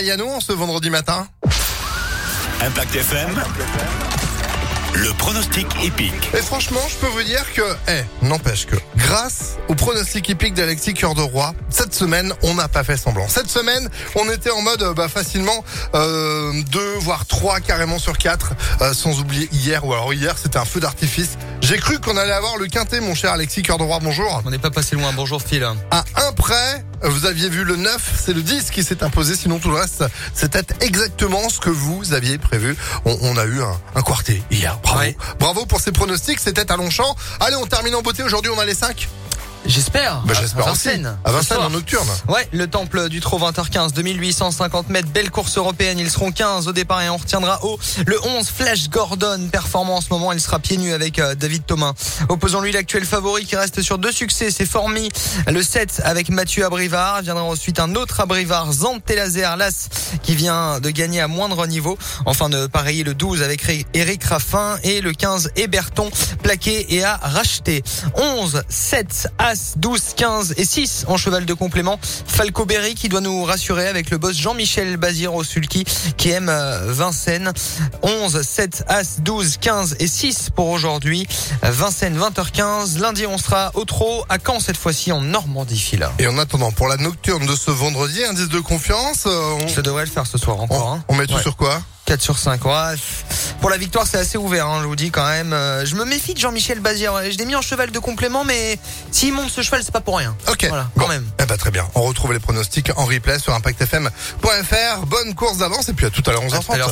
Kayano en ce vendredi matin. Impact FM. Le pronostic épique. Et franchement, je peux vous dire que, eh, n'empêche que, grâce au pronostic épique d'Alexis Cœur de Roi, cette semaine, on n'a pas fait semblant. Cette semaine, on était en mode, bah, facilement, euh, deux, voire trois carrément sur quatre, euh, sans oublier hier, ou alors hier, c'était un feu d'artifice. J'ai cru qu'on allait avoir le quintet, mon cher Alexis Cœur de Roi, bonjour. On n'est pas passé loin. Bonjour Phil. À un près, vous aviez vu le 9, c'est le 10 qui s'est imposé, sinon tout le reste, c'était exactement ce que vous aviez prévu. On, on a eu un, un quartet hier, bravo. Ouais. Bravo pour ces pronostics, c'était à Longchamp. Allez, on termine en beauté, aujourd'hui on a les 5 J'espère. bah, À J'espère aussi. Vincennes. À Vincennes en nocturne. Ouais, le temple du Trot 20h15, 2850 mètres, belle course européenne. Ils seront 15 au départ et on retiendra haut le 11 Flash Gordon. Performant en ce moment, il sera pieds nus avec euh, David Thomas. Opposons-lui l'actuel favori qui reste sur deux succès, c'est Formi. Le 7 avec Mathieu Abrivard. Viendra ensuite un autre Abrivard, Zante Lazer Las, qui vient de gagner à moindre niveau. Enfin de pareiller le 12 avec Eric Raffin et le 15 Héberton, plaqué et à racheter. 11, 7, As, 12, 15 et 6 en cheval de complément. Falco Berry qui doit nous rassurer avec le boss Jean-Michel Bazir au sulky qui aime euh, Vincennes. 11, 7, As, 12, 15 et 6 pour aujourd'hui. Vincennes 20h15. Lundi on sera au trot à Caen cette fois-ci en Normandie Phil. Et en attendant, pour la nocturne de ce vendredi, indice de confiance, euh, on, Je devrais le faire ce soir encore. on, hein. on met tout Ouais. sur quoi? 4 sur 5. Ouais. Pour la victoire, c'est assez ouvert, hein, je vous dis quand même. Euh, je me méfie de Jean-Michel Bazir. Je l'ai mis en cheval de complément, mais s'il monte ce cheval, c'est pas pour rien. Ok, Voilà, bon. quand même. Eh ben, très bien, on retrouve les pronostics en replay sur impactfm.fr. Bonne course d'avance et puis à tout à l'heure À tout à 11h30. l'heure.